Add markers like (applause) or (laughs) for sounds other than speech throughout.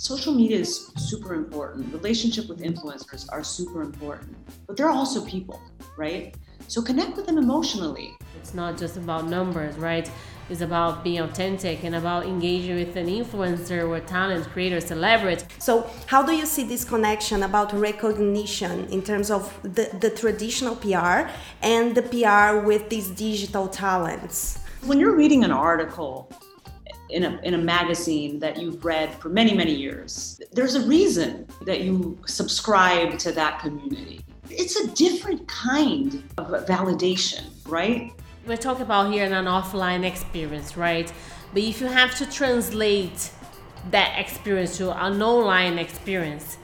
social media is super important. Relationship with influencers are super important, but they're also people, right? So connect with them emotionally. It's not just about numbers, right? It's about being authentic and about engaging with an influencer or talent, creator, celebrity. So, how do you see this connection about recognition in terms of the, the traditional PR and the PR with these digital talents? When you're reading an article in a, in a magazine that you've read for many, many years, there's a reason that you subscribe to that community. It's a different kind of validation, right? we're talking about here an offline experience, right? But if you have to translate that experience to an online experience,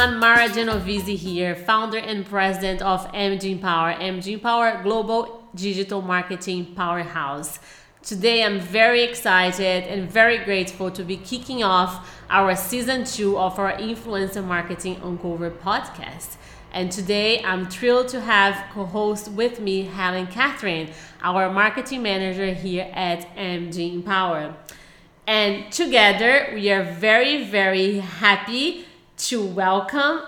everyone, Mara Genovese here, founder and president of MG Empower, MG Empower Global Digital Marketing Powerhouse. Today, I'm very excited and very grateful to be kicking off our season two of our Influencer Marketing Uncovered podcast. And today, I'm thrilled to have co host with me Helen Catherine, our marketing manager here at MG Empower. And together, we are very, very happy to welcome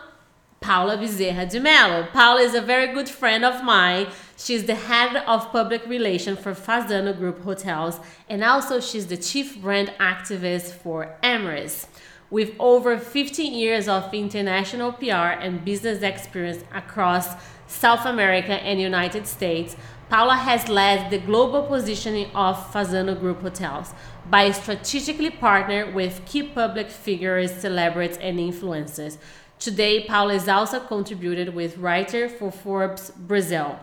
Paula Bezerra de Mello. Paula is a very good friend of mine. She's the head of public relations for Fasano Group Hotels, and also she's the chief brand activist for Amyris. With over 15 years of international PR and business experience across South America and United States, Paula has led the global positioning of Fasano Group Hotels by strategically partnering with key public figures, celebrities, and influencers Today, Paula is also contributed with writer for Forbes Brazil.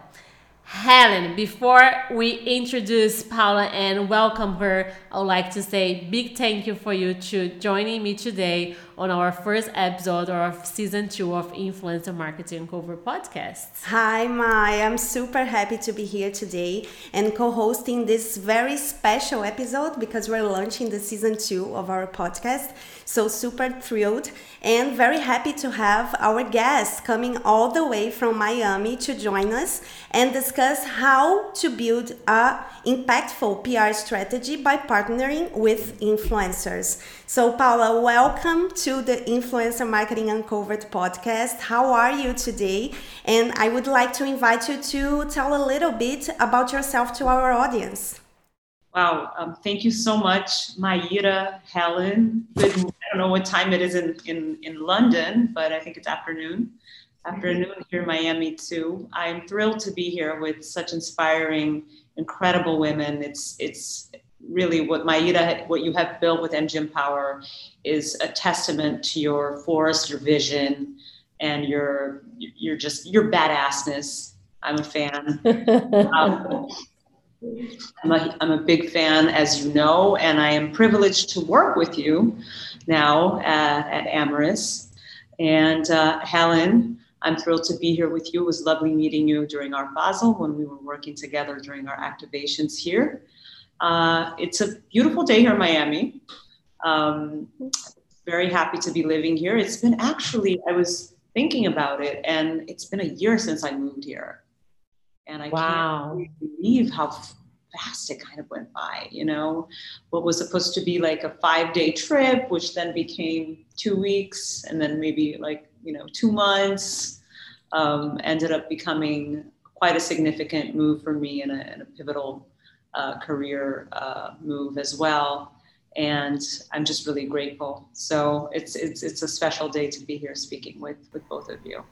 Helen, before we introduce Paula and welcome her, I would like to say big thank you for you to joining me today on our first episode of season two of Influencer Marketing Cover Podcasts. Hi, Mai. I'm super happy to be here today and co hosting this very special episode because we're launching the season two of our podcast. So, super thrilled and very happy to have our guests coming all the way from Miami to join us and discuss how to build a impactful PR strategy by partnering with influencers. So, Paula, welcome to the Influencer Marketing Uncovered podcast. How are you today? And I would like to invite you to tell a little bit about yourself to our audience. Wow, um, thank you so much, Mayra, Helen. I don't know what time it is in, in, in London, but I think it's afternoon. Afternoon here in Miami, too. I'm thrilled to be here with such inspiring, incredible women. It's, it's really what Maida, what you have built with MG Empower is a testament to your force, your vision, and your you're just your badassness. I'm a fan. um, (laughs) I'm a, I'm a big fan, as you know, and I am privileged to work with you now at, at Amyris. And uh, Helen, I'm thrilled to be here with you. It was lovely meeting you during Art Basel when we were working together during our activations here. Uh, it's a beautiful day here in Miami. Um, very happy to be living here. It's been actually, I was thinking about it, and it's been a year since I moved here. And I wow. can't believe how fast it kind of went by, you know, what was supposed to be like a five day trip, which then became two weeks and then maybe like, you know, two months, um, ended up becoming quite a significant move for me and a, and a pivotal uh, career uh, move as well. And I'm just really grateful. So it's, it's, it's a special day to be here speaking with, with both of you.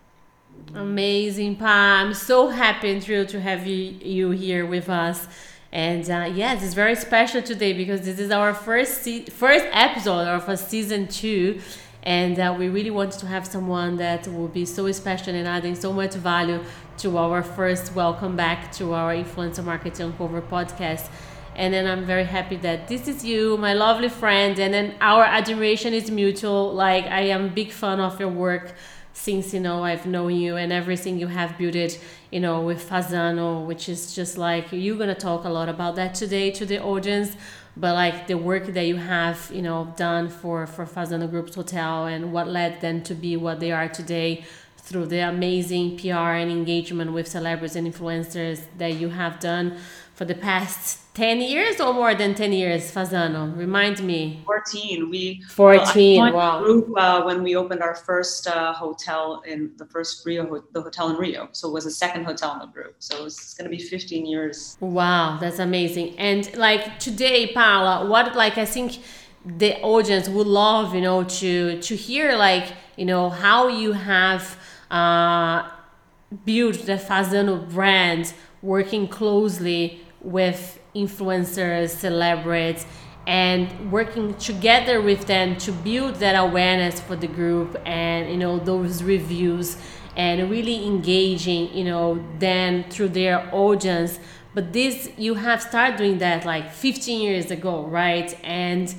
Amazing, Pa. I'm so happy and thrilled to have you, you here with us. And uh, yes, it's very special today because this is our first se- first episode of a season two, and uh, we really wanted to have someone that will be so special and adding so much value to our first welcome back to our influencer marketing cover podcast. And then I'm very happy that this is you, my lovely friend, and then our admiration is mutual. Like I am big fan of your work since you know I've known you and everything you have built you know, with Fasano, which is just like you're gonna talk a lot about that today to the audience. but like the work that you have, you know, done for for Fasano Group's hotel and what led them to be what they are today through the amazing PR and engagement with celebrities and influencers that you have done for the past 10 years or more than 10 years, Fasano? Remind me. 14. We 14. Well, wow. Group, uh, when we opened our first uh, hotel in the first Rio, the hotel in Rio. So it was the second hotel in the group. So it's going to be 15 years. Wow, that's amazing. And like today, Paula, what like I think the audience would love, you know, to to hear like you know how you have uh, built the Fasano brand, working closely with influencers, celebrities, and working together with them to build that awareness for the group and you know those reviews and really engaging you know them through their audience. But this you have started doing that like 15 years ago right? And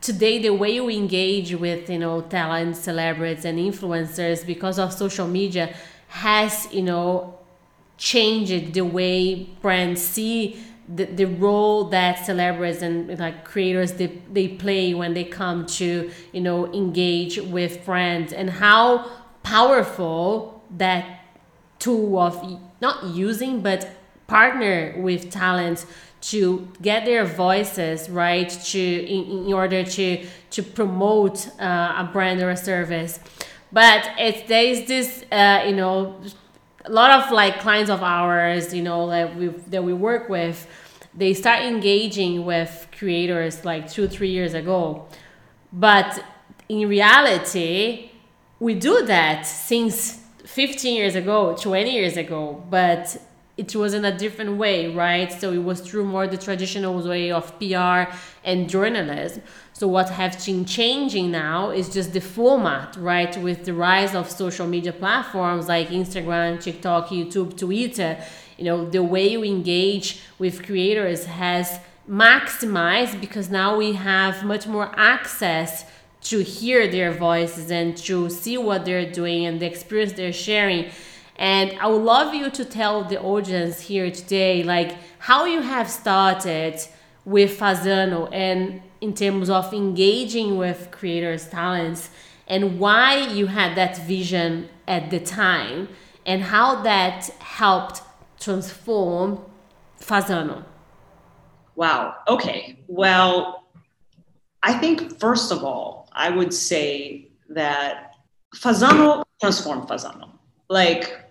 today the way you engage with you know talent celebrities and influencers because of social media has you know changed the way brands see the, the role that celebrities and like creators they, they play when they come to you know engage with friends and how powerful that tool of not using but partner with talent to get their voices right to in, in order to to promote uh, a brand or a service. But it's there is this uh, you know a lot of like clients of ours you know that we that we work with they start engaging with creators like two three years ago. But in reality we do that since 15 years ago 20 years ago. But it was in a different way, right? So it was through more the traditional way of PR and journalism. So what has been changing now is just the format, right? With the rise of social media platforms like Instagram, TikTok, YouTube, Twitter, you know, the way you engage with creators has maximized because now we have much more access to hear their voices and to see what they're doing and the experience they're sharing and I would love you to tell the audience here today, like how you have started with Fasano and in terms of engaging with creators' talents and why you had that vision at the time and how that helped transform Fasano. Wow. Okay. Well, I think first of all, I would say that Fasano transformed Fasano. Like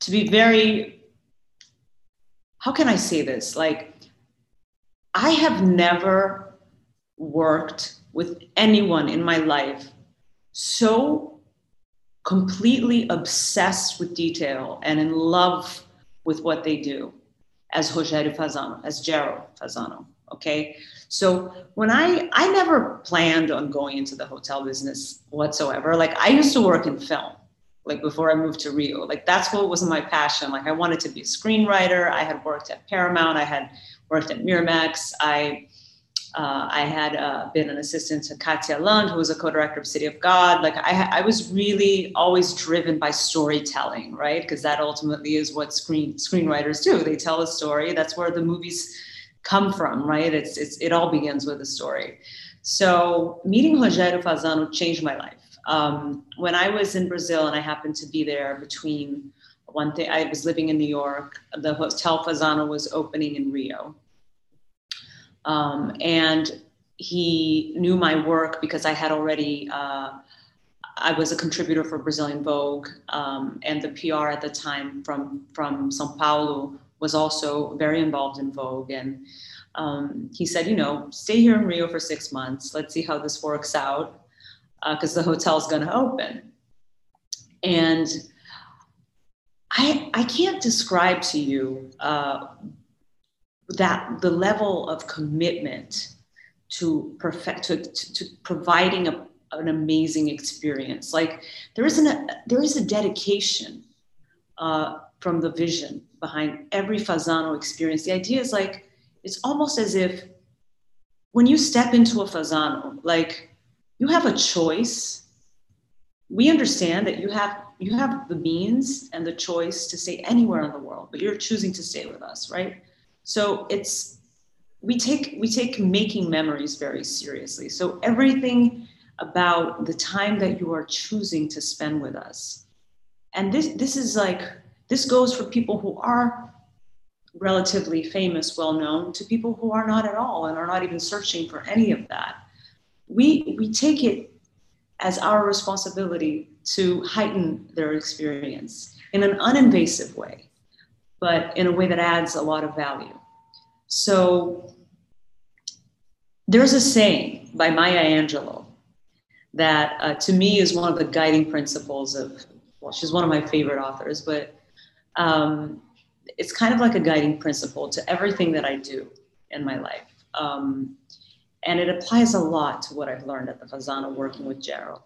to be very how can I say this? Like, I have never worked with anyone in my life so completely obsessed with detail and in love with what they do as Rogério Fasano, as Gero Fasano. Okay. So when I I never planned on going into the hotel business whatsoever. Like I used to work in film like before I moved to Rio. Like that's what was my passion. Like I wanted to be a screenwriter. I had worked at Paramount. I had worked at Miramax. I uh, I had uh, been an assistant to Katia Lund, who was a co-director of City of God. Like I, I was really always driven by storytelling, right? Because that ultimately is what screen screenwriters do. They tell a story. That's where the movies come from, right? It's, it's it all begins with a story. So meeting Rogério Fasano changed my life um, when I was in Brazil and I happened to be there between one thing, I was living in New York, the Hotel Fasano was opening in Rio. Um, and he knew my work because I had already, uh, I was a contributor for Brazilian Vogue, um, and the PR at the time from, from Sao Paulo was also very involved in Vogue. And um, he said, you know, stay here in Rio for six months. Let's see how this works out because uh, the hotel's going to open. And I, I can't describe to you uh, that the level of commitment to perfect to, to, to providing a, an amazing experience. Like there isn't a there is a dedication uh, from the vision behind every Fasano experience. The idea is like it's almost as if when you step into a Fasano, like you have a choice. We understand that you have you have the means and the choice to stay anywhere in the world, but you're choosing to stay with us, right? So it's we take we take making memories very seriously. So everything about the time that you are choosing to spend with us. And this this is like this goes for people who are relatively famous, well known, to people who are not at all and are not even searching for any of that. We we take it as our responsibility to heighten their experience in an uninvasive way, but in a way that adds a lot of value. So there's a saying by Maya Angelou that uh, to me is one of the guiding principles of, well, she's one of my favorite authors, but um, it's kind of like a guiding principle to everything that I do in my life. Um, and it applies a lot to what I've learned at the Fasano working with Gerald.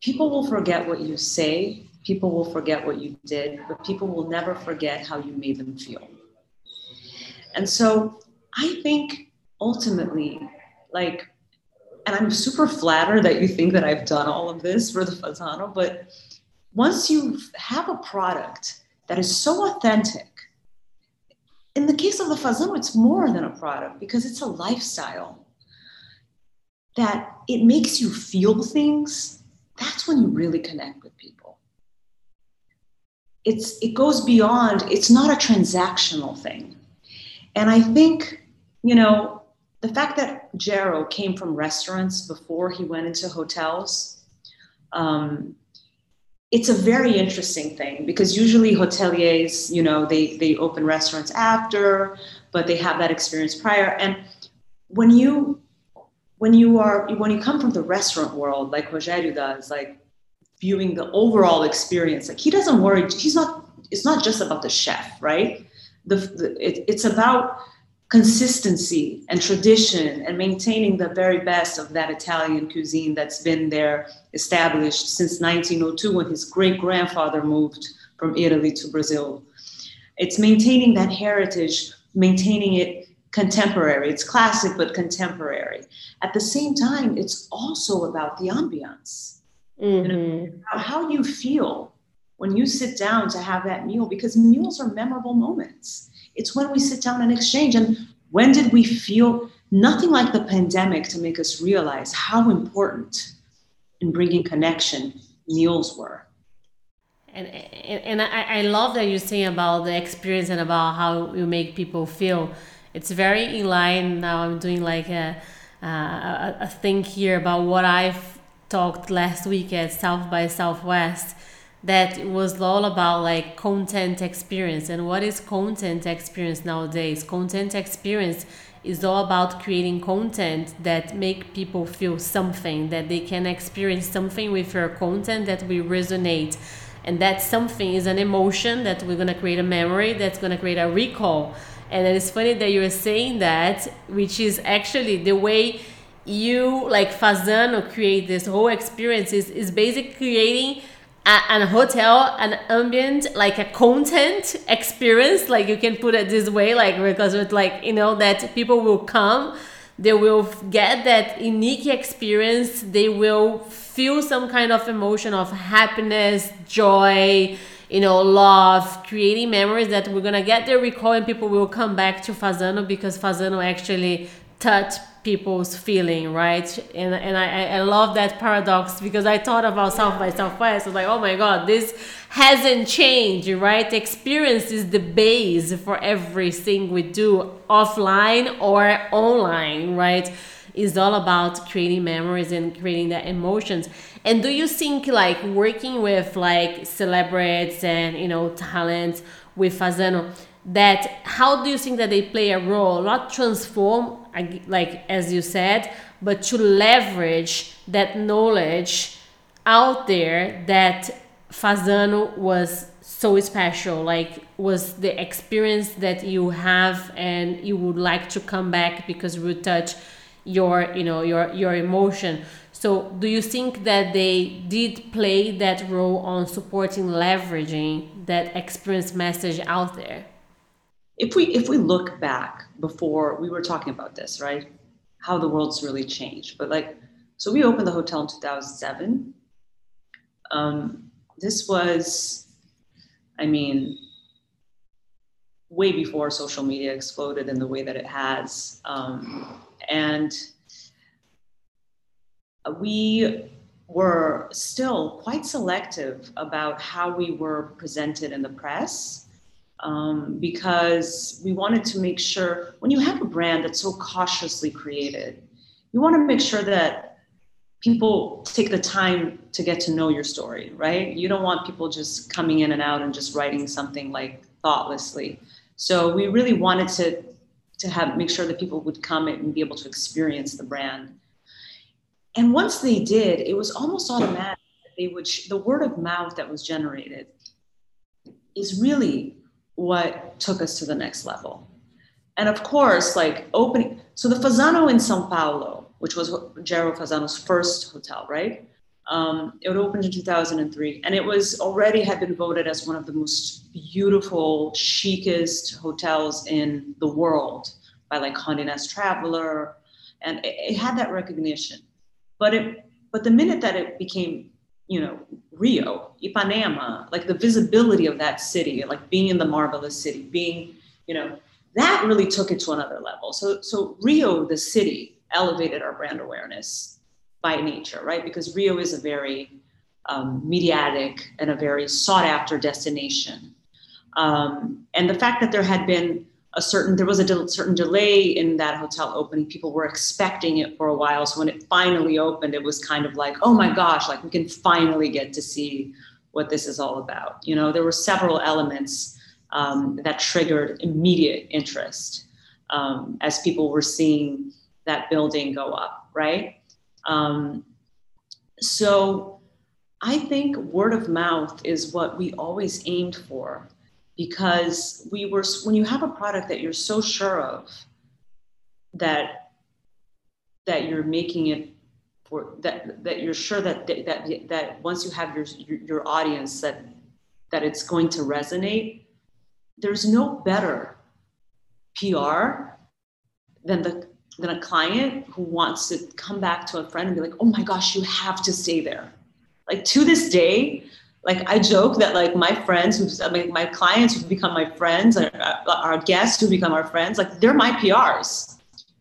People will forget what you say, people will forget what you did, but people will never forget how you made them feel. And so I think ultimately, like, and I'm super flattered that you think that I've done all of this for the Fasano, but once you have a product that is so authentic, in the case of the Fasano, it's more than a product because it's a lifestyle that it makes you feel things. That's when you really connect with people. It's, it goes beyond, it's not a transactional thing. And I think, you know, the fact that Gero came from restaurants before he went into hotels, um, it's a very interesting thing because usually hoteliers, you know, they they open restaurants after, but they have that experience prior. And when you when you are when you come from the restaurant world, like Rogério does, like viewing the overall experience, like he doesn't worry. He's not. It's not just about the chef, right? The, the it, it's about consistency and tradition and maintaining the very best of that Italian cuisine that's been there established since 1902 when his great grandfather moved from Italy to Brazil. It's maintaining that heritage, maintaining it contemporary. It's classic but contemporary. At the same time, it's also about the ambiance. Mm-hmm. You know, how you feel when you sit down to have that meal because meals are memorable moments it's when we sit down and exchange. And when did we feel nothing like the pandemic to make us realize how important in bringing connection meals were? And, and, and I, I love that you're saying about the experience and about how you make people feel. It's very in line. Now I'm doing like a, a, a thing here about what I've talked last week at South by Southwest that was all about like content experience. And what is content experience nowadays? Content experience is all about creating content that make people feel something that they can experience something with your content that will resonate. And that something is an emotion that we're going to create a memory that's going to create a recall. And it's funny that you're saying that which is actually the way you like fasano create this whole experience is, is basically creating a, hotel, an ambient, like a content experience, like you can put it this way, like because it's like you know that people will come, they will get that unique experience, they will feel some kind of emotion of happiness, joy, you know, love, creating memories that we're gonna get their recall and people will come back to Fasano because Fasano actually touched people's feeling, right? And and I, I love that paradox because I thought about South by Southwest. I was like, oh my God, this hasn't changed, right? Experience is the base for everything we do offline or online, right? Is all about creating memories and creating the emotions. And do you think like working with like celebrities and you know talents with Fasano? that how do you think that they play a role not transform like as you said but to leverage that knowledge out there that Fasano was so special like was the experience that you have and you would like to come back because would touch your you know your your emotion. So do you think that they did play that role on supporting leveraging that experience message out there? If we if we look back before we were talking about this right? How the world's really changed. But like so we opened the hotel in 2007 um, this was i mean way before social media exploded in the way that it has. Um, and we were still quite selective about how we were presented in the press um, because we wanted to make sure when you have a brand that's so cautiously created, you want to make sure that people take the time to get to know your story, right? You don't want people just coming in and out and just writing something like thoughtlessly. So we really wanted to to have make sure that people would come and be able to experience the brand. And once they did, it was almost automatic. They would sh- the word of mouth that was generated is really what took us to the next level. And of course, like opening, so the Fasano in Sao Paulo, which was Gero Fasano's first hotel, right? Um, it opened in 2003, and it was already had been voted as one of the most beautiful, chicest hotels in the world by like Condé Nast Traveler, and it, it had that recognition. But it, but the minute that it became, you know, Rio, Ipanema, like the visibility of that city, like being in the marvelous city, being, you know, that really took it to another level. So, so Rio, the city, elevated our brand awareness by nature, right? Because Rio is a very um, mediatic and a very sought after destination. Um, and the fact that there had been a certain, there was a de- certain delay in that hotel opening, people were expecting it for a while. So when it finally opened, it was kind of like, oh my gosh, like we can finally get to see what this is all about. You know, there were several elements um, that triggered immediate interest um, as people were seeing that building go up, right? Um, so I think word of mouth is what we always aimed for because we were, when you have a product that you're so sure of that, that you're making it for that, that you're sure that, that, that once you have your, your, audience that, that it's going to resonate, there's no better PR than the than a client who wants to come back to a friend and be like, oh my gosh, you have to stay there. Like to this day, like I joke that like my friends who I mean, my clients who become my friends or our guests who become our friends, like they're my PRs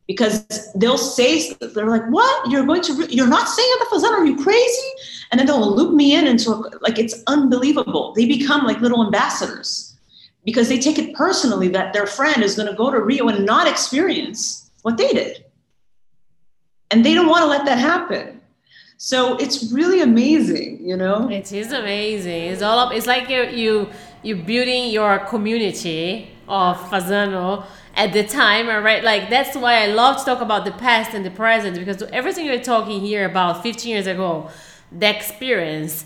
because they'll say they're like, "What? You're going to? Re- you're not staying at the Fasano? Are you crazy?" And then they'll loop me in into a, like it's unbelievable. They become like little ambassadors because they take it personally that their friend is going to go to Rio and not experience what they did. And they don't want to let that happen. So it's really amazing, you know? It is amazing. It's all up, it's like you you you building your community of Fasano at the time, right? Like that's why I love to talk about the past and the present because everything you're talking here about 15 years ago, the experience,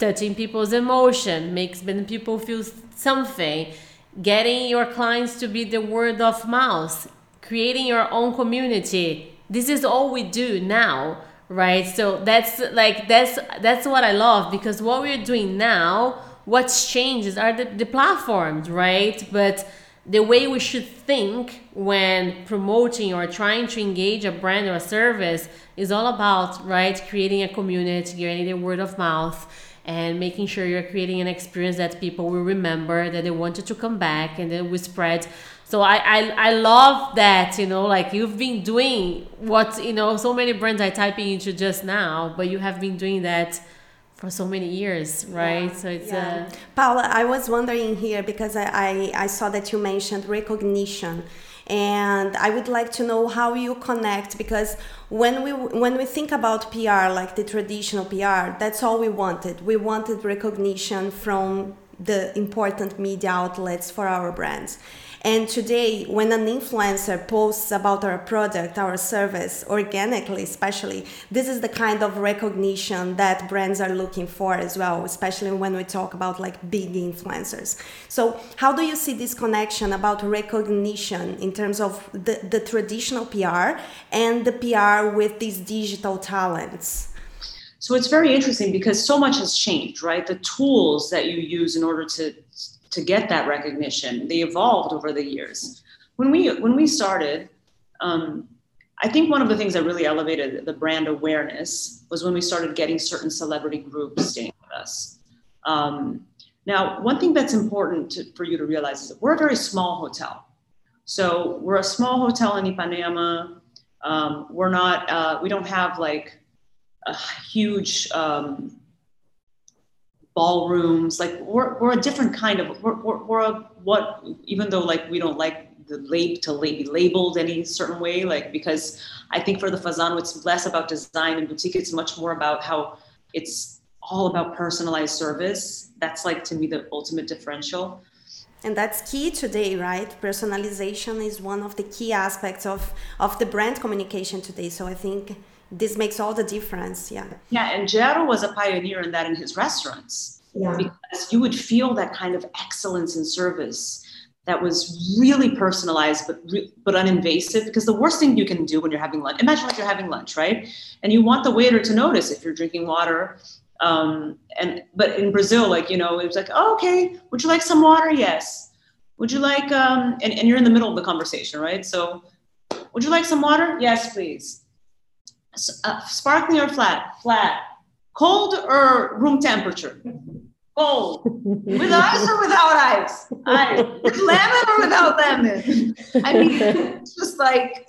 touching people's emotion, makes people feel something, getting your clients to be the word of mouth, creating your own community. This is all we do now, right? So that's like that's that's what I love because what we're doing now, what's changes are the, the platforms, right? But the way we should think when promoting or trying to engage a brand or a service is all about right creating a community getting the word of mouth and making sure you're creating an experience that people will remember that they wanted to come back and then we spread so I, I i love that you know like you've been doing what you know so many brands i typing into just now but you have been doing that for so many years right yeah. so it's yeah. uh, paula i was wondering here because I, I i saw that you mentioned recognition and i would like to know how you connect because when we when we think about pr like the traditional pr that's all we wanted we wanted recognition from the important media outlets for our brands and today, when an influencer posts about our product, our service, organically, especially, this is the kind of recognition that brands are looking for as well, especially when we talk about like big influencers. So, how do you see this connection about recognition in terms of the, the traditional PR and the PR with these digital talents? So it's very interesting because so much has changed, right? The tools that you use in order to to get that recognition. They evolved over the years. When we when we started, um, I think one of the things that really elevated the brand awareness was when we started getting certain celebrity groups staying with us. Um, Now, one thing that's important to, for you to realize is that we're a very small hotel. So we're a small hotel in Ipanema. Um, we're not, uh, we don't have like a huge um, ballrooms. Like we're, we're a different kind of, we're, we're, we're a, what, even though like we don't like the lab to be labeled any certain way, like, because I think for the Fasano, it's less about design and boutique. It's much more about how it's all about personalized service. That's like to me the ultimate differential. And that's key today, right? Personalization is one of the key aspects of, of the brand communication today. So I think this makes all the difference. Yeah. Yeah. And Gero was a pioneer in that in his restaurants. Yeah. Because you would feel that kind of excellence in service that was really personalized but but uninvasive because the worst thing you can do when you're having lunch imagine like you're having lunch right and you want the waiter to notice if you're drinking water um, and but in Brazil, like you know, it was like, oh, okay, would you like some water? Yes. Would you like um, and, and you're in the middle of the conversation, right? So, would you like some water? Yes, please. Uh, sparkling or flat? Flat. Cold or room temperature? Cold. With ice or without ice? Ice. With lemon or without lemon? I mean, it's (laughs) just like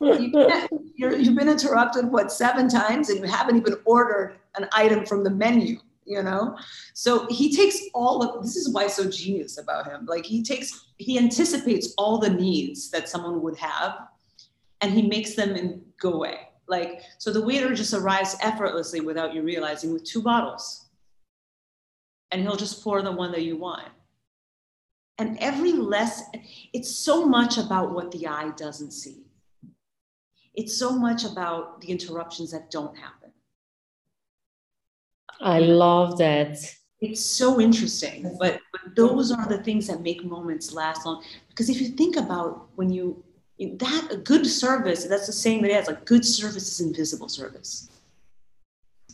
you have been interrupted what seven times and you haven't even ordered an item from the menu you know so he takes all of this is why so genius about him like he takes he anticipates all the needs that someone would have and he makes them and go away like so the waiter just arrives effortlessly without you realizing with two bottles and he'll just pour the one that you want and every less it's so much about what the eye doesn't see it's so much about the interruptions that don't happen. I love that. It's so interesting, but, but those are the things that make moments last long. Because if you think about when you that a good service, that's the saying that it has like good service is invisible service.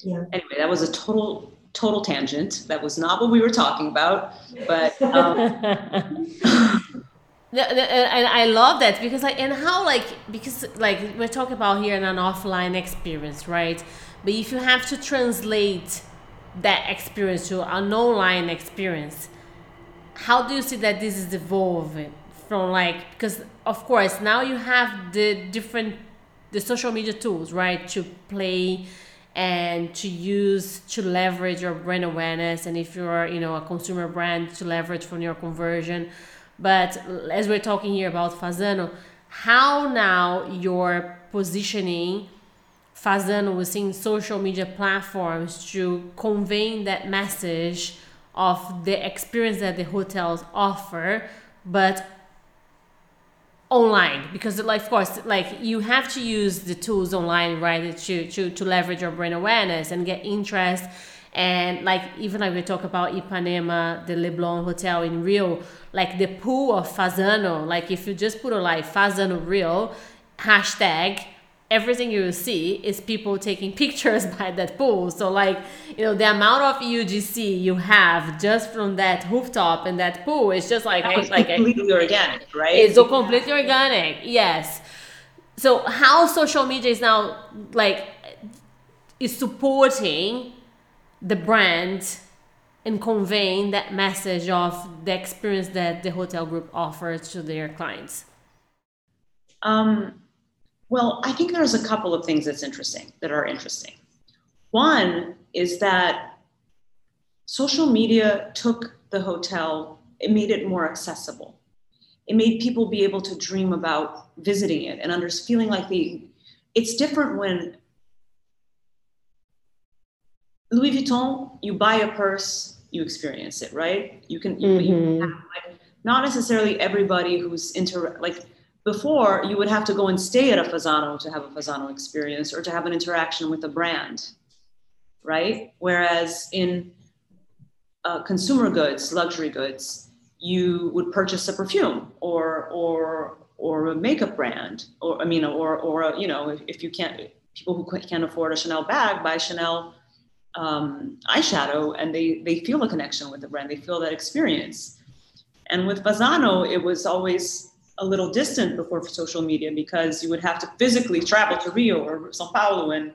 Yeah. Anyway, that was a total total tangent. That was not what we were talking about, but (laughs) um, (laughs) and I love that because like and how like because like we're talking about here in an offline experience, right? But if you have to translate that experience to an online experience, how do you see that this is evolving from like because of course now you have the different the social media tools, right, to play and to use to leverage your brand awareness and if you're you know a consumer brand to leverage from your conversion. But as we're talking here about Fasano how now you're positioning Fasano within social media platforms to convey that message of the experience that the hotels offer, but online because like of course like you have to use the tools online right to to, to leverage your brand awareness and get interest. And like even like we talk about Ipanema, the Leblon Hotel in Rio, like the pool of Fasano, like if you just put a like Fasano Rio hashtag, everything you see is people taking (laughs) pictures by that pool. So like, you know, the amount of UGC you have just from that rooftop and that pool is just like it's like completely a, organic, right? It's so completely organic. Yes. So how social media is now like is supporting the brand and conveying that message of the experience that the hotel group offers to their clients? Um, well, I think there's a couple of things that's interesting that are interesting. One is that social media took the hotel, it made it more accessible. It made people be able to dream about visiting it and under feeling like the it's different when Louis Vuitton, you buy a purse, you experience it, right? You can, mm-hmm. you have, like, not necessarily everybody who's inter like before you would have to go and stay at a Fasano to have a Fasano experience or to have an interaction with a brand, right? Whereas in uh, consumer goods, luxury goods, you would purchase a perfume or or or a makeup brand, or I mean, or or a, you know, if, if you can't, people who can't afford a Chanel bag buy Chanel um, eyeshadow and they they feel a connection with the brand they feel that experience and with Fasano it was always a little distant before social media because you would have to physically travel to Rio or Sao Paulo and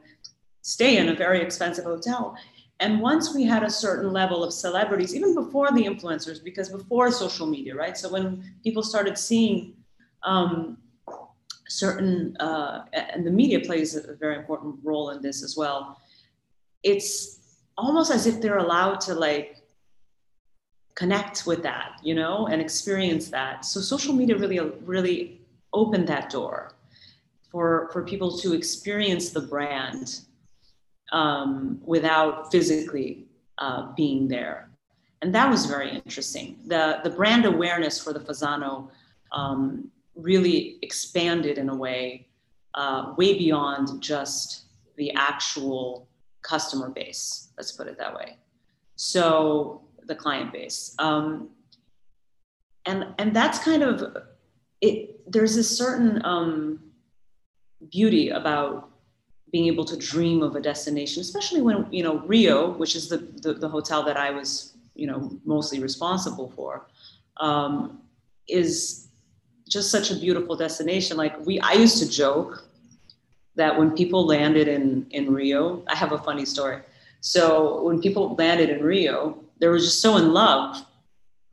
stay in a very expensive hotel And once we had a certain level of celebrities, even before the influencers, because before social media, right? So when people started seeing um, certain, uh, and the media plays a very important role in this as well, it's almost as if they're allowed to like connect with that, you know, and experience that. So social media really, really opened that door for for people to experience the brand um, without physically uh, being there. And that was very interesting. The, the brand awareness for the Fasano um, really expanded in a way uh, way beyond just the actual customer base, let's put it that way. So the client base. Um, and, and that's kind of it. There's a certain um, beauty about being able to dream of a destination, especially when, you know, Rio, which is the, the, the hotel that I was, you know, mostly responsible for, um, is just such a beautiful destination. Like we, I used to joke that when people landed in, in Rio, I have a funny story. So when people landed in Rio, they were just so in love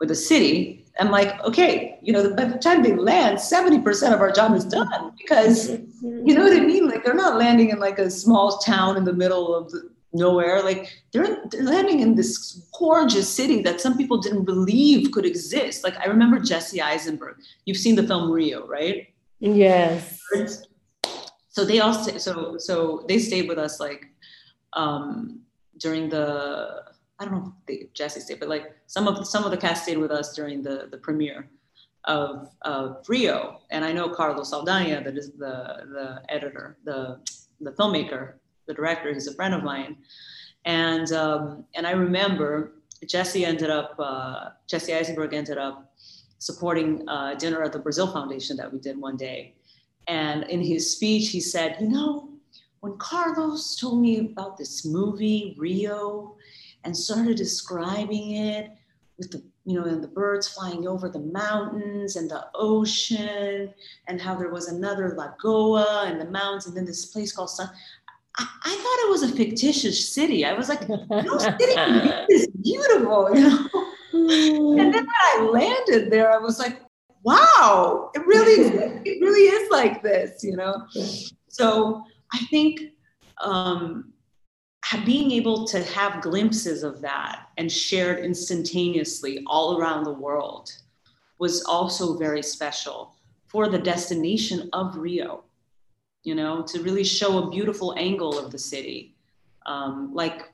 with the city I'm like, okay, you know, by the time they land, 70% of our job is done because, you know what I mean? Like they're not landing in like a small town in the middle of the, nowhere. Like they're, they're landing in this gorgeous city that some people didn't believe could exist. Like I remember Jesse Eisenberg. You've seen the film Rio, right? Yes. So they all, so, so they stayed with us like um, during the, I don't know if Jesse stayed, but like some of some of the cast stayed with us during the the premiere of of Rio, and I know Carlos Saldanha, that is the the editor, the the filmmaker, the director. He's a friend of mine, and um, and I remember Jesse ended up uh, Jesse Eisenberg ended up supporting uh, dinner at the Brazil Foundation that we did one day, and in his speech he said, you know, when Carlos told me about this movie Rio and started describing it with the you know and the birds flying over the mountains and the ocean and how there was another lagoa and the mountains and then this place called sun I, I thought it was a fictitious city. I was like, no (laughs) city is beautiful, you know. and then when I landed there, I was like, wow, it really, it really is like this, you know. (laughs) So I think um, being able to have glimpses of that and shared instantaneously all around the world was also very special for the destination of Rio, you know, to really show a beautiful angle of the city. Um, like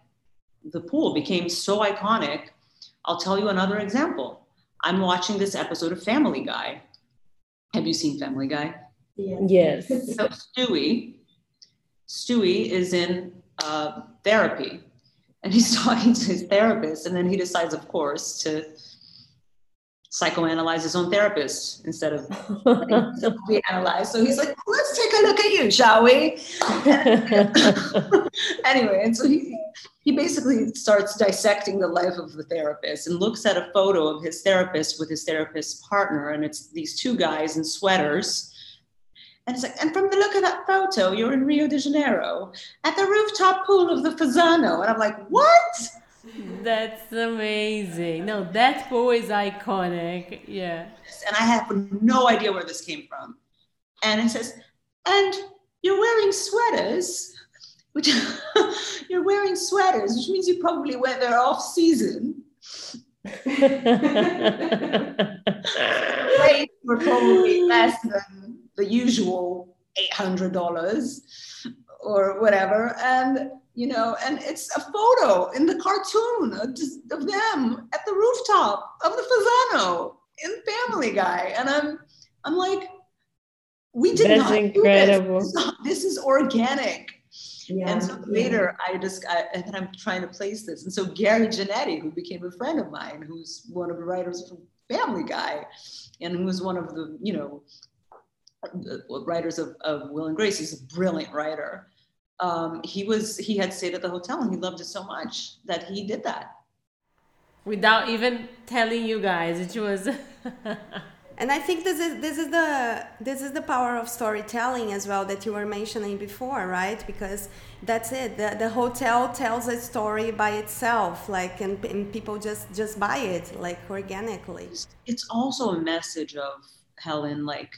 the pool became so iconic. I'll tell you another example. I'm watching this episode of Family Guy. Have you seen Family Guy? Yes. So Stewie, Stewie is in uh, therapy. And he's (laughs) talking to his therapist, and then he decides, of course, to psychoanalyze his own therapist instead of (laughs) be analyzed. So he's like, let's take a look at you, shall we? (laughs) anyway, and so he he basically starts dissecting the life of the therapist and looks at a photo of his therapist with his therapist's partner, and it's these two guys in sweaters and it's like, and from the look of that photo, you're in Rio de Janeiro at the rooftop pool of the Fasano. And I'm like, what? That's amazing. No, that pool is iconic. Yeah. And I have no idea where this came from. And it says, and you're wearing sweaters, which (laughs) you're wearing sweaters, which means you probably wear their off season. (laughs) Rates were probably less than the usual $800 or whatever. And, you know, and it's a photo in the cartoon of them at the rooftop of the Fasano in Family Guy. And I'm, I'm like, we did That's not incredible. do this. This is, this is organic. Yeah, and so later I just, I, and I'm trying to place this. And so Gary Janetti, who became a friend of mine, who's one of the writers from Family Guy, and who was one of the, you know, writers of, of Will and Grace. He's a brilliant writer. Um, he was he had stayed at the hotel and he loved it so much that he did that without even telling you guys. It was (laughs) and I think this is this is the this is the power of storytelling as well that you were mentioning before, right? Because that's it. The, the hotel tells a story by itself, like and, and people just just buy it like organically. It's also a message of Helen, like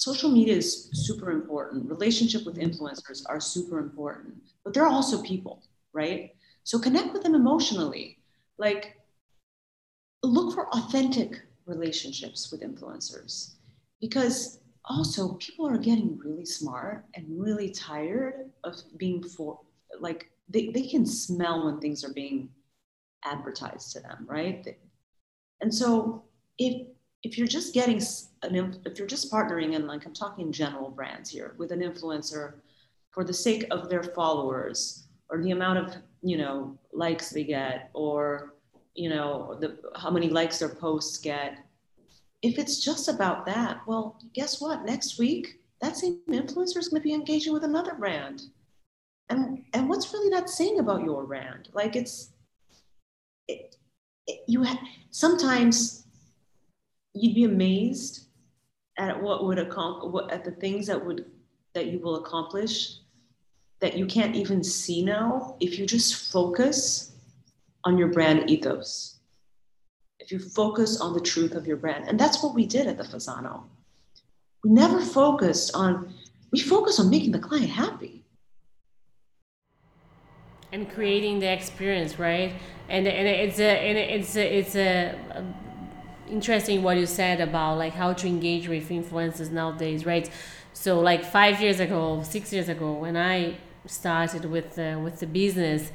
social media is super important. Relationship with influencers are super important, but they're also people, right? So connect with them emotionally. Like look for authentic relationships with influencers because also people are getting really smart and really tired of being for like they, they can smell when things are being advertised to them right and so if if you're just getting an if you're just partnering and like i'm talking general brands here with an influencer for the sake of their followers or the amount of you know likes they get or you know the how many likes their posts get. If it's just about that well guess what? Next week that same influencer is going to be engaging with another brand. And and what's really that saying about your brand? Like it's it, it, you have sometimes you'd be amazed at what would accomplish at the things that would that you will accomplish that you can't even see now if you just focus on your brand ethos, if you focus on the truth of your brand. And that's what we did at the Fasano. We never focused on, we focused on making the client happy. And creating the experience, right? And, and it's a, and it's a, it's a, interesting what you said about like how to engage with influencers nowadays, right? So like five years ago, six years ago, when I started with uh, with the business,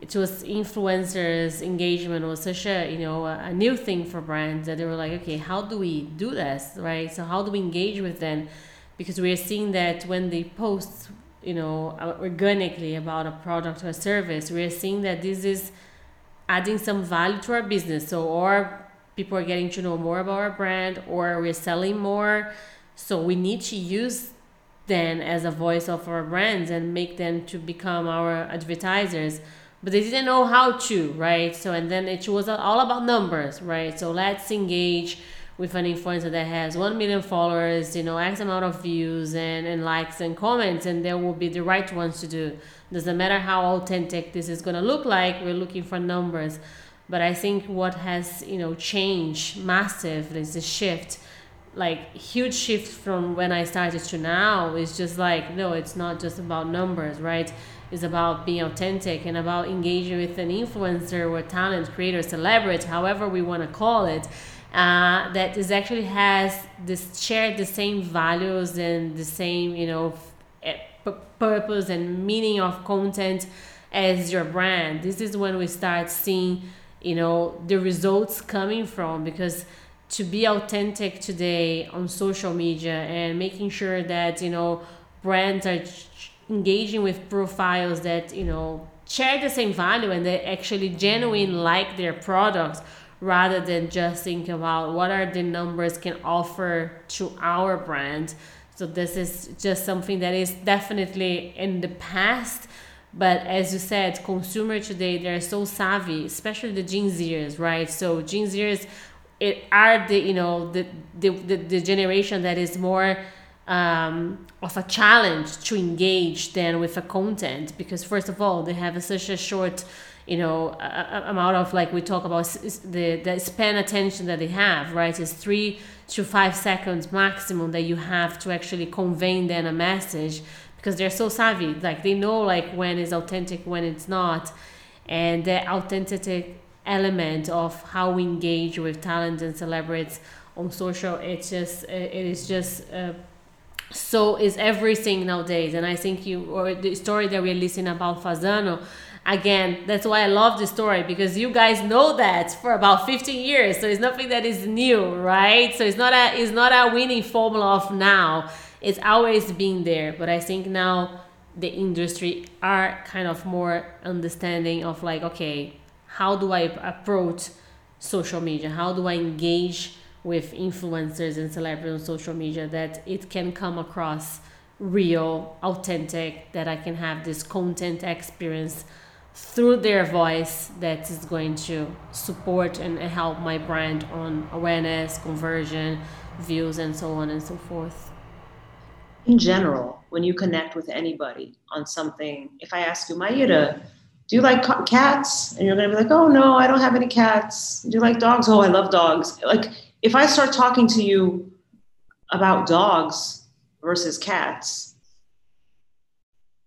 it was influencers engagement was such a you know a, new thing for brands that they were like okay how do we do this? Right? So how do we engage with them? Because we are seeing that when they post you know organically about a product or a service we are seeing that this is adding some value to our business. So or people are getting to know more about our brand or we're selling more so we need to use them as a voice of our brands and make them to become our advertisers but they didn't know how to, right? So, and then it was all about numbers, right? So let's engage with an influencer that has 1 million followers, you know, X amount of views and, and likes and comments, and they will be the right ones to do. Doesn't matter how authentic this is going to look like, we're looking for numbers. But I think what has, you know, changed massive is the shift, like huge shift from when I started to now is just like, no, it's not just about numbers, right? It's about being authentic and about engaging with an influencer or talent creator, celebrity, however we want to call it. Uh, that is actually has this share the same values and the same you know eh, purpose and meaning of content as your brand. This is when we start seeing you know the results coming from because to be authentic today on social media and making sure that you know brands are engaging with profiles that you know share the same value and they actually genuine like their products rather than just think about what are the numbers can offer to our brand. So this is just something that is definitely in the past but as you said consumer today they're so savvy especially the gen zers right? So gen zers it are the you know the the, the, the generation that is more um, of a challenge to engage then with a content. Because first of all they have a, such a short you know a, a amount of like we talk about the the span attention that they have right? Is three to five seconds maximum that you have to actually convey then a message because they're so savvy. Like they know like when it's authentic when it's not. And the authentic element of how we engage with talent and celebrities on social it's just it is just uh, so is everything nowadays. And i think you or the story that we're listening about Fasano again that's why i love the story because you guys know that for about 15 years. So it's nothing that is new right? So it's not a it's not a winning formula of now it's always been there but i think now the industry are kind of more understanding of like okay how do i approach social media how do i engage with influencers and celebrities on social media that it can come across real, authentic, that I can have this content experience through their voice that is going to support and help my brand on awareness, conversion, views, and so on and so forth? In general, when you connect with anybody on something, if I ask you, Mayra, do you like cats? And you're going to be like, oh, no, I don't have any cats. Do you like dogs? Oh, I love dogs. Like, if I start talking to you about dogs versus cats,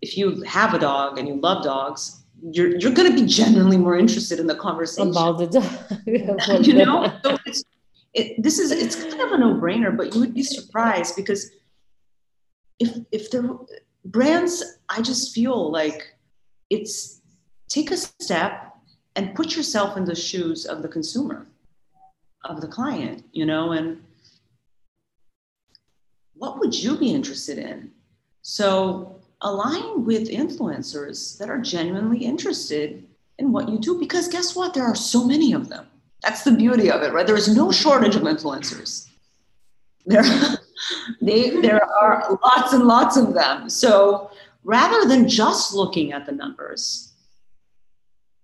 if you have a dog and you love dogs, you're you're going to be genuinely more interested in the conversation about the dog. (laughs) (laughs) you know, so it's, it, this is it's kind of a no-brainer, but you would be surprised because if if the brands, I just feel like it's take a step and put yourself in the shoes of the consumer, of the client, you know, and what would you be interested in? So align with influencers that are genuinely interested in what you do because guess what? There are so many of them. That's the beauty of it, right? There is no shortage of influencers. There, they, there are lots and lots of them. So rather than just looking at the numbers,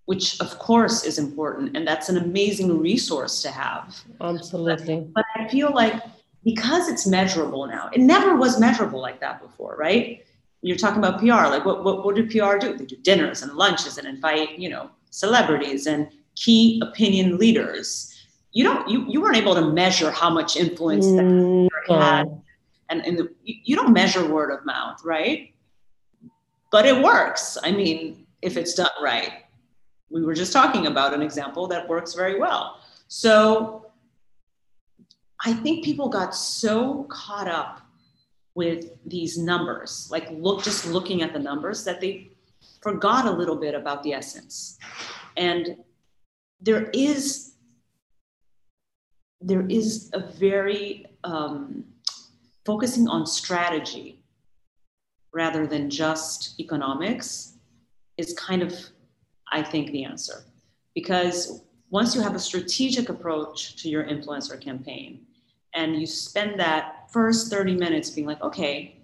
which of course is important, and that's an amazing resource to have. Absolutely. But, but I feel like because it's measurable now, it never was measurable like that before, right? you're talking about PR, like what, what, what do PR do? They do dinners and lunches and invite, you know, celebrities and key opinion leaders. You don't, you, you weren't able to measure how much influence that mm, had. And, and the, you don't measure word of mouth, right? But it works. I mean, if it's done right. We were just talking about an example that works very well. So I think people got so caught up with these numbers, like look just looking at the numbers, that they forgot a little bit about the essence. And there is there is a very um, focusing on strategy rather than just economics is kind of i think the answer because once you have a strategic approach to your influencer campaign and you spend that first 30 minutes being like, okay,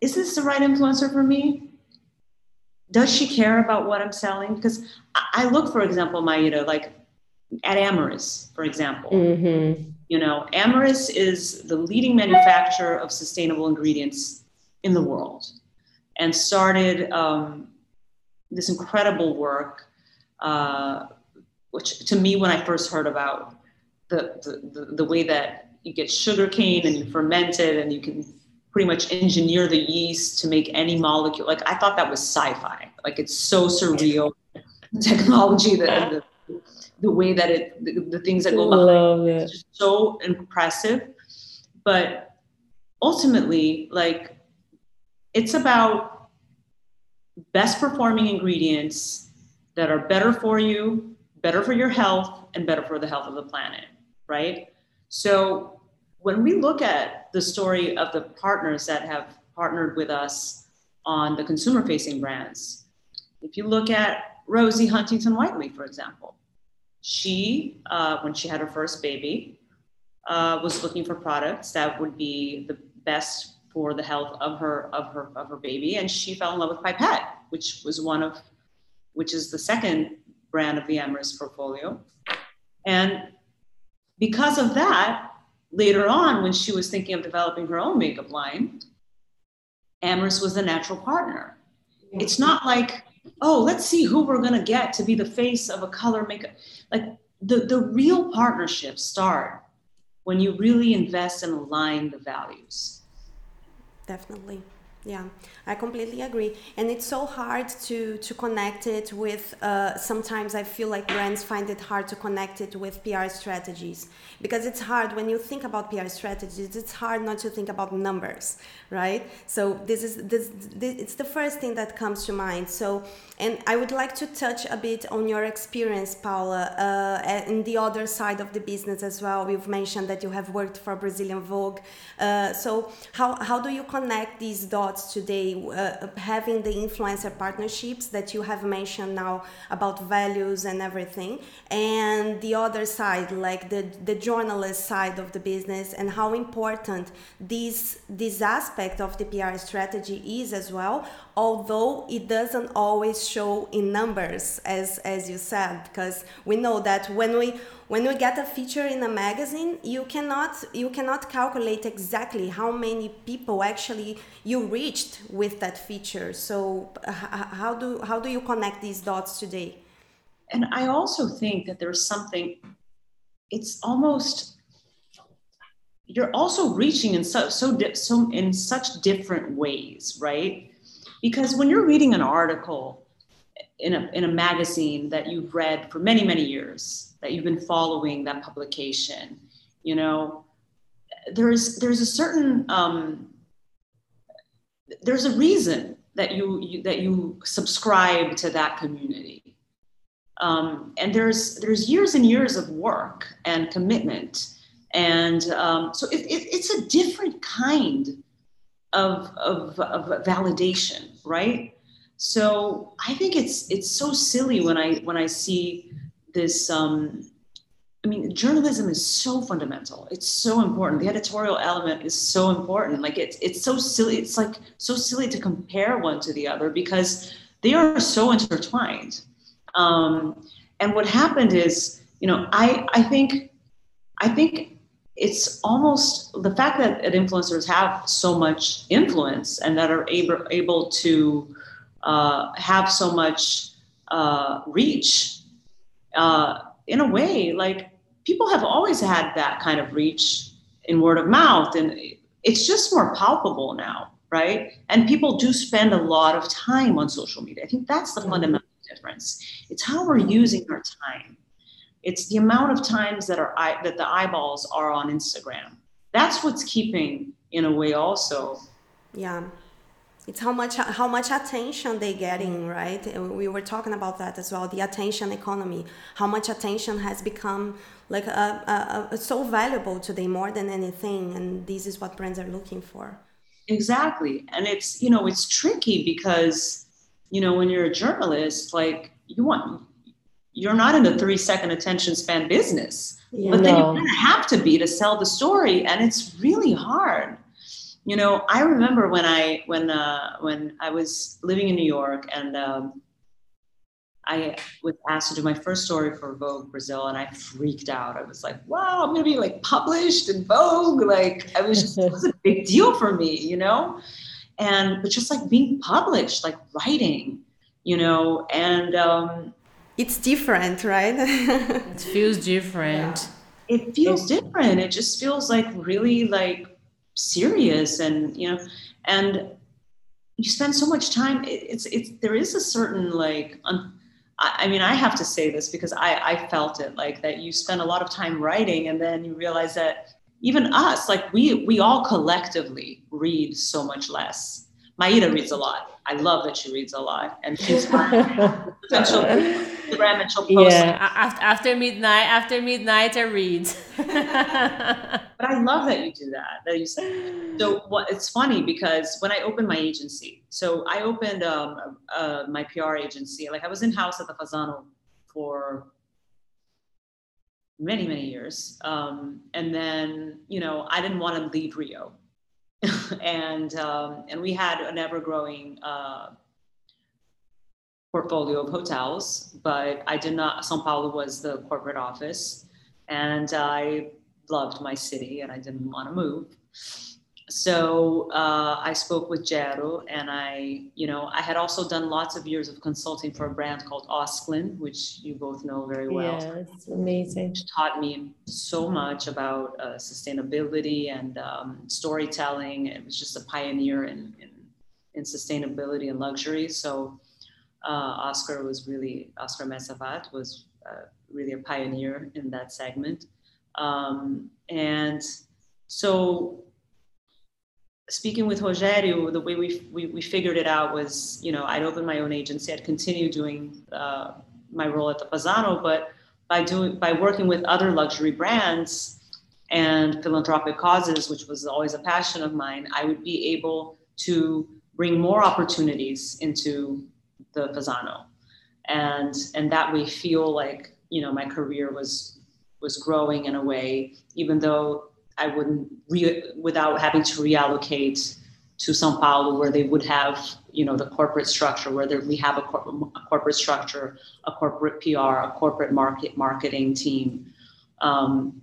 is this the right influencer for me? Does she care about what I'm selling? Because I look, for example, Mayra, like at Amyris, for example. Mm-hmm. You know, Amyris is the leading manufacturer of sustainable ingredients in the world and started um, this incredible work, uh, which to me, when I first heard about the, the, the, way that you get sugar cane and you ferment it and you can pretty much engineer the yeast to make any molecule. Like I thought that was sci-fi. Like it's so surreal. (laughs) technology, the, the, the way that it, the, the things that go behind it. it's just so impressive. But ultimately, like it's about best performing ingredients that are better for you, better for your health, and better for the health of the planet right? So when we look at the story of the partners that have partnered with us on the consumer facing brands, if you look at Rosie Huntington Whiteley, for example, she, uh, when she had her first baby, uh, was looking for products that would be the best for the health of her of her of her baby, and she fell in love with Pipette, which was one of, which is the second brand of the Amyris portfolio, and because of that, later on, when she was thinking of developing her own makeup line, Amyris was the natural partner. It's not like, oh, let's see who we're going to get to be the face of a color makeup. Like the, the real partnerships start when you really invest and align the values. Definitely yeah i completely agree. And it's so hard to to connect it with uh, sometimes i feel like brands find it hard to connect it with pr strategies. Because it's hard when you think about pr strategies it's hard not to think about numbers right? So this is this, this it's the first thing that comes to mind. So and i would like to touch a bit on your experience paula uh, in the other side of the business as well. You've mentioned that you have worked for brazilian vogue. Uh, so how, how do you connect these dots today, uh, having the influencer partnerships that you have mentioned now about values and everything, and the other side, like the, the journalist side of the business, and how important this, this aspect of the PR strategy is as well, although it doesn't always show in numbers, as, as you said, because we know that when we when we get a feature in a magazine you cannot you cannot calculate exactly how many people actually you reached with that feature. So how do how do you connect these dots today? And i also think that there's something it's almost you're also reaching in so so, so in such different ways right because when you're reading an article in a, in a magazine that you've read for many many years that you've been following that publication you know there's there's a certain um, there's a reason that you, you, that you subscribe to that community. Um, and there's there's years and years of work and commitment. And um, so it, it, it's a different kind of, of, of validation right so i think it's it's so silly when i when i see this um, I mean, journalism is so fundamental. It's so important. The editorial element is so important. Like it's it's so silly. It's like so silly to compare one to the other because they are so intertwined. Um, and what happened is, you know, I I think I think it's almost the fact that influencers have so much influence and that are able able to uh, have so much uh, reach uh, in a way, like people have always had that kind of reach in word of mouth, and it's just more palpable now, right? And people do spend a lot of time on social media. I think that's the fundamental difference. It's how we're using our time. It's the amount of times that our that the eyeballs are on Instagram. That's what's keeping, in a way, also. Yeah. It's how much how much attention they're getting mm-hmm. right? We were talking about that as well the attention economy. How much attention has become like a, a, a, so valuable today more than anything and this is what brands are looking for. Exactly. And it's you know it's tricky because you know when you're a journalist like you want you're not in the three second attention span business yeah, but then no. you have to be to sell the story and it's really hard you know, I remember when I when uh, when I was living in New York and um, I was asked to do my first story for Vogue Brazil, and I freaked out. I was like, "Wow, I'm gonna be like published in Vogue!" Like, I was just it was a big deal for me, you know. And but just like being published, like writing, you know, and um, it's different, right? (laughs) it feels different. Yeah. It feels different. It just feels like really like serious and you know and you spend so much time it's it's there is a certain like un, I, mean i have to say this because i i felt it like that you spend a lot of time writing and then you realize that even us like we we all collectively read so much less Mayra reads a lot I love that she reads a lot, and she's (laughs) potential Instagram and she'll post. Yeah, after, after midnight, after midnight, I read. (laughs) but I love that you do that. That you say. So what? It's funny because when I opened my agency, so I opened um, uh, my PR agency. Like I was in house at the Fasano for many many years, um, and then you know I didn't want to leave Rio (laughs) and um, and we had an ever growing uh, portfolio of hotels, but I did not. São Paulo was the corporate office, and I loved my city, and I didn't want to move so uh, I spoke with Gero, and I, you know, I had also done lots of years of consulting for a brand called Osklen, which you both know very well. Yeah, it's amazing. Which taught me so much about uh, sustainability and um, storytelling. It was just a pioneer in, in, in sustainability and luxury. So Oskar was really, Oskar Metsavaht was uh, really a pioneer in that segment. Um, and so speaking with Rogerio, the way we, we, we, figured it out was, you know, I'd open my own agency, I'd continue doing uh, my role at the Fasano, but by doing by working with other luxury brands and philanthropic causes, which was always a passion of mine, I would be able to bring more opportunities into the Fasano, and and that way feel like you know my career was was growing in a way, even though I wouldn't re- without having to reallocate to Sao Paulo, where they would have you know the corporate structure, where there, we have a, cor- a, corporate structure, a corporate PR, a corporate market marketing team, um,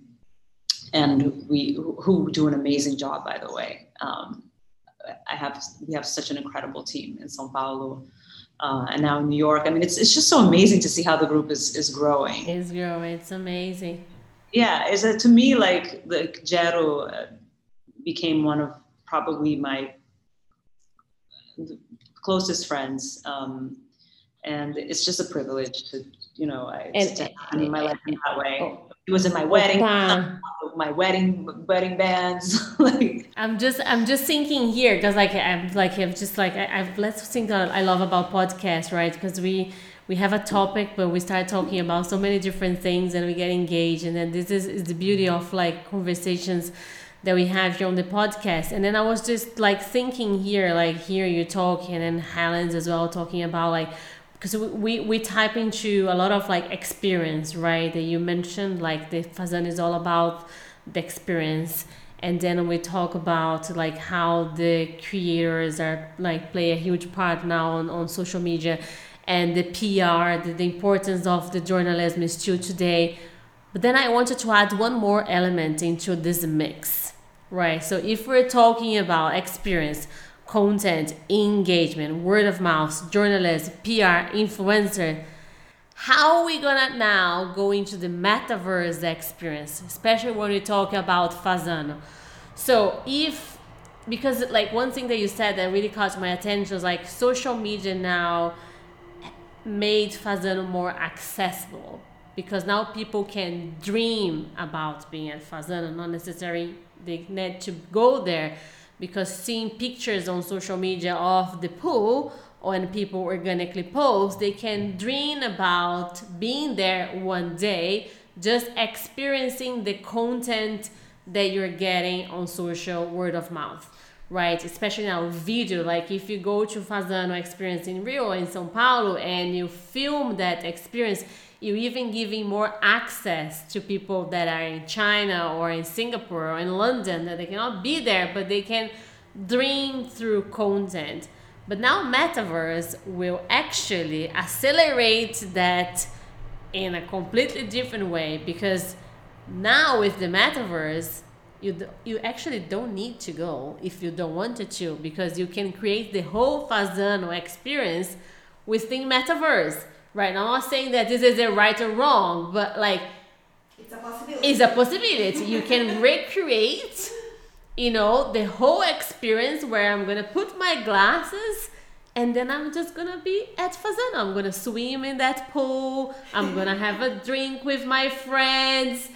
and we who do an amazing job, by the way. Um, I have we have such an incredible team in Sao Paulo. Uh, and now in New York, I mean, it's it's just so amazing to see how the group is is growing. It's growing. It's amazing. Yeah, is that to me like the Gero uh, became one of probably my closest friends, um, and it's just a privilege to you know I and, to have my life in that way. Oh, it was in my wedding, (laughs) my wedding wedding bands. (laughs) like I'm just I'm just thinking here because like I'm like I'm just like I, I've let's think that I love about podcasts, right? Because we we have a topic but we start talking about so many different things and we get engaged and then this is, is the beauty of like conversations that we have here on the podcast and then i was just like thinking here like here you talking and helen's as well talking about like because we, we type into a lot of like experience right that you mentioned like the fazan is all about the experience and then we talk about like how the creators are like play a huge part now on, on social media and the PR, the, the importance of the journalism is still today. But then I wanted to add one more element into this mix, right? So if we're talking about experience, content, engagement, word of mouth, journalism, PR, influencer, how are we gonna now go into the metaverse experience, especially when we talk about Fasano? So if because like one thing that you said that really caught my attention was like social media now made Fasano more accessible because now people can dream about being at Fasano, not necessarily they need to go there because seeing pictures on social media of the pool when people organically post, they can dream about being there one day, just experiencing the content that you're getting on social word of mouth right? Especially now video, like if you go to Fasano experience in Rio in São Paulo and you film that experience, you even giving more access to people that are in China or in Singapore or in London that they cannot be there, but they can dream through content. But now metaverse will actually accelerate that in a completely different way because now with the metaverse you you actually don't need to go if you don't want to because you can create the whole Fasano experience within metaverse. Right now, I'm not saying that this is a right or wrong, but like it's a possibility. It's a possibility. you can (laughs) recreate, you know, the whole experience where I'm gonna put my glasses and then I'm just gonna be at Fasano. I'm gonna swim in that pool. I'm gonna (laughs) have a drink with my friends.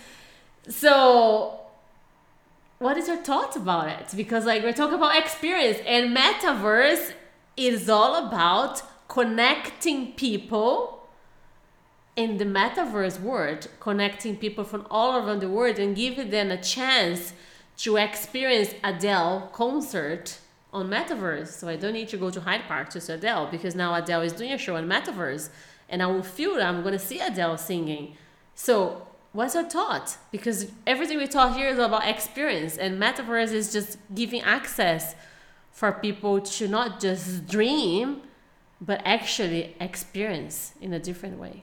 So what is your thoughts about it? Because like we're talking about experience and metaverse is all about connecting people in the metaverse world, connecting people from all around the world and giving them a chance to experience Adele concert on metaverse. So I don't need to go to Hyde Park to see Adele because now Adele is doing a show on metaverse and I will feel that I'm going to see Adele singing. So what's your thought? Because everything we talk here is about experience, and metaverse is just giving access for people to not just dream, but actually experience in a different way.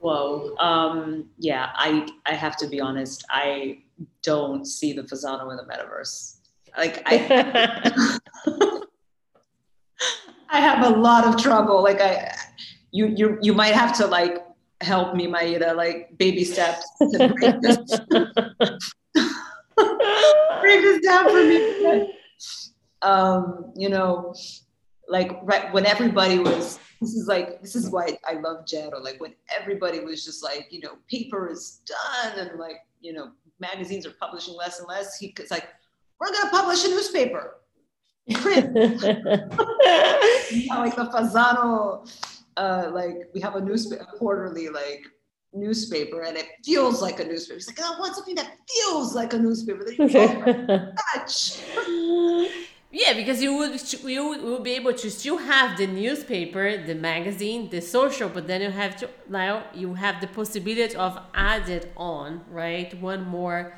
Whoa. Um, yeah, I I have to be honest. I don't see the Fasano in the metaverse. Like I, (laughs) I have a lot of trouble. Like I, you you you might have to like help me, Mayra, like baby steps to break this, (laughs) break this down for me. (laughs) Um, you know, like right when everybody was, this is like, this is why I love Gero. Like when everybody was just like, you know, paper is done and like, you know, magazines are publishing less and less. He, it's like, we're going to publish a newspaper. Print. (laughs) like the Fasano uh, like we have a newspaper quarterly like newspaper and it feels like a newspaper. He's like, I want something that feels like a newspaper that you (laughs) can touch. Yeah, because you would you will be able to still have the newspaper, the magazine, the social, but then you have to now you have the possibility of added on right one more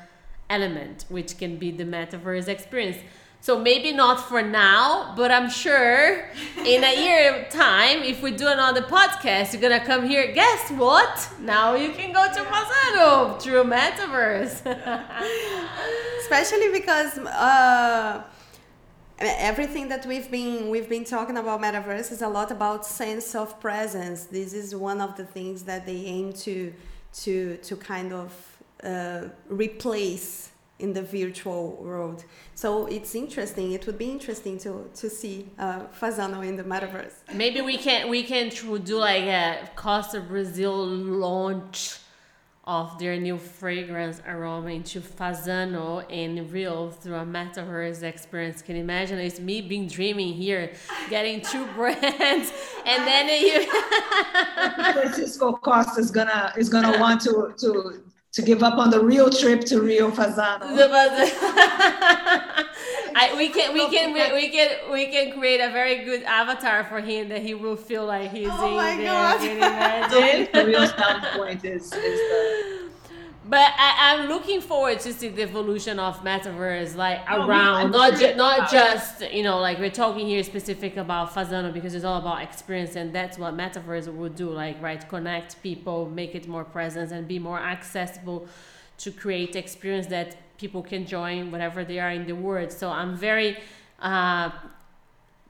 element, which can be the metaverse experience. So maybe not for now, but I'm sure in a year time, if we do another podcast, you're gonna come here. Guess what? Now you can go to Fasano through metaverse. (laughs) Especially because. Uh everything that we've been we've been talking about metaverse is a lot about sense of presence. This is one of the things that they aim to to to kind of uh, replace in the virtual world. So it's interesting. It would be interesting to to see uh, Fasano in the metaverse. Maybe we can we can do like a Costa Brazil launch of their new fragrance aroma into Fasano and Rio through a metaverse experience. Can you imagine? It's me being dreaming here, getting two (laughs) brands, and then you. (laughs) Francisco Costa is gonna is gonna want to to to give up on the real trip to Rio Fasano. (laughs) I, we (laughs) can we can we can we can create a very good avatar for him that he will feel like he's oh in my there. God. Can you imagine? (laughs) the real sound point is is the (laughs) But I, I'm looking forward to see the evolution of metaverse, like No, around, not sure ju- not just you know, like we're talking here specific about Fasano because it's all about experience, and that's what metaverse would do, like right, connect people, make it more present, and be more accessible to create experience that people can join whatever they are in the world. So I'm very uh,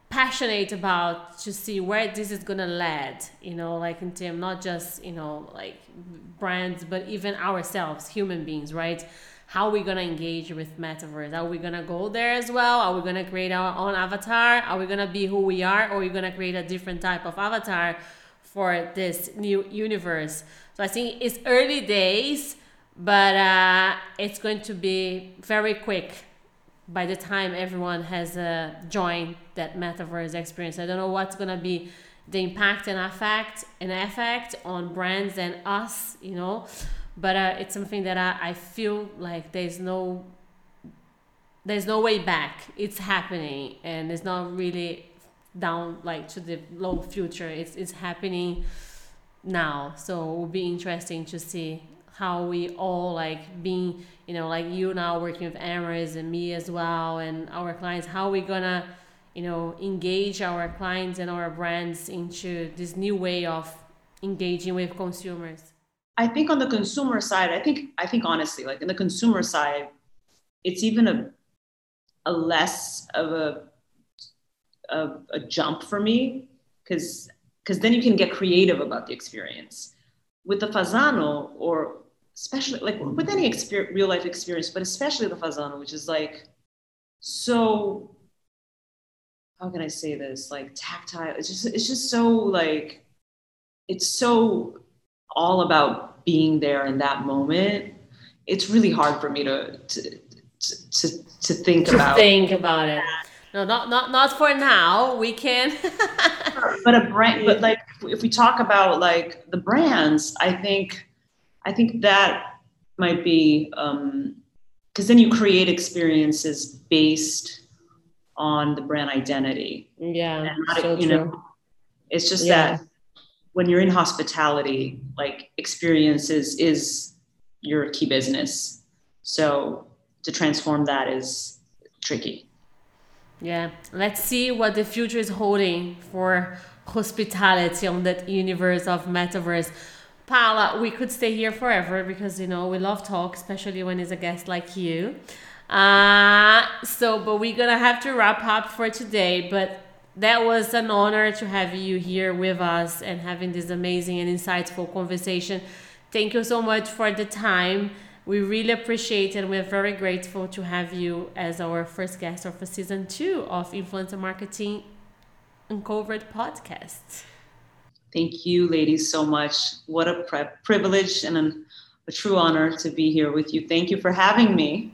passionate about to see where this is gonna lead you know like in terms not just you know like brands but even ourselves human beings right? How are we gonna engage with metaverse? Are we gonna go there as well? Are we gonna create our own avatar? Are we gonna be who we are or are we gonna create a different type of avatar for this new universe? So i think it's early days but uh, it's going to be very quick by the time everyone has uh, joined that metaverse experience. I don't know what's gonna be the impact and effect and effect on brands and us, you know, but uh, it's something that I, I feel like there's no there's no way back. It's happening and it's not really down like to the low future. It's it's happening now. So it will be interesting to see how we all like being you know like you now working with Amyris and me as well and our clients how we gonna you know engage our clients and our brands into this new way of engaging with consumers I think on the consumer side, I think I think honestly, like in the consumer side, it's even a a less of a a, a jump for me because because then you can get creative about the experience. With the Fasano, or especially like with any exper- real life experience, but especially the Fasano, which is like so how can I say this? Like tactile. It's just it's just so like it's so all about being there in that moment. It's really hard for me to to to, to, to think to about. think about it no not not not for now we can (laughs) but a brand but like if we talk about like the brands i think i think that might be um because then you create experiences based on the brand identity yeah and not, so you true. know it's just Yeah. that when you're in hospitality like experiences is your key business so to transform that is tricky Yeah, let's see what the future is holding for hospitality on that universe of metaverse. Paula, we could stay here forever because you know we love talk, especially when it's a guest like you. Uh, so, but we're gonna have to wrap up for today. But that was an honor to have you here with us and having this amazing and insightful conversation. Thank you so much for the time. We really appreciate and we're very grateful to have you as our first guest of season two of Influencer Marketing Uncovered podcast. Thank you, ladies, so much. What a pri- privilege and an, a true honor to be here with you. Thank you for having me.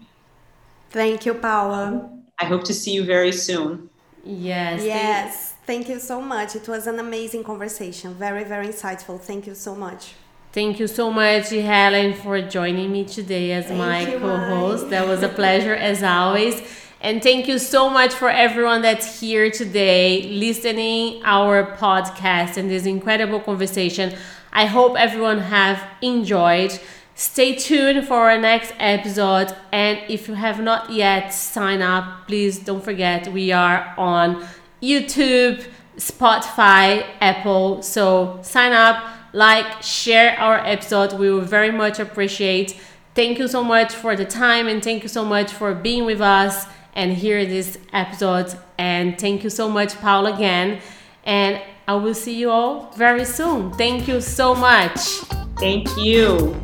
Thank you, Paula. I hope to see you very soon. Yes. thank- Yes, thank you so much. It was an amazing conversation. Very, very insightful. Thank you so much. Thank you so much, Helen, for joining me today as Thank my co host. That was a pleasure as always. And thank you so much for everyone that's here today listening our podcast and this incredible conversation. I hope everyone have enjoyed. Stay tuned for our next episode and if you have not yet signed up, please don't forget we are on YouTube, Spotify, Apple. So sign up, like, share our episode. We will very much appreciate. Thank you so much for the time and thank you so much for being with us and hear this episode. And thank you so much, Paul, again. And I will see you all very soon. Thank you so much. Thank you.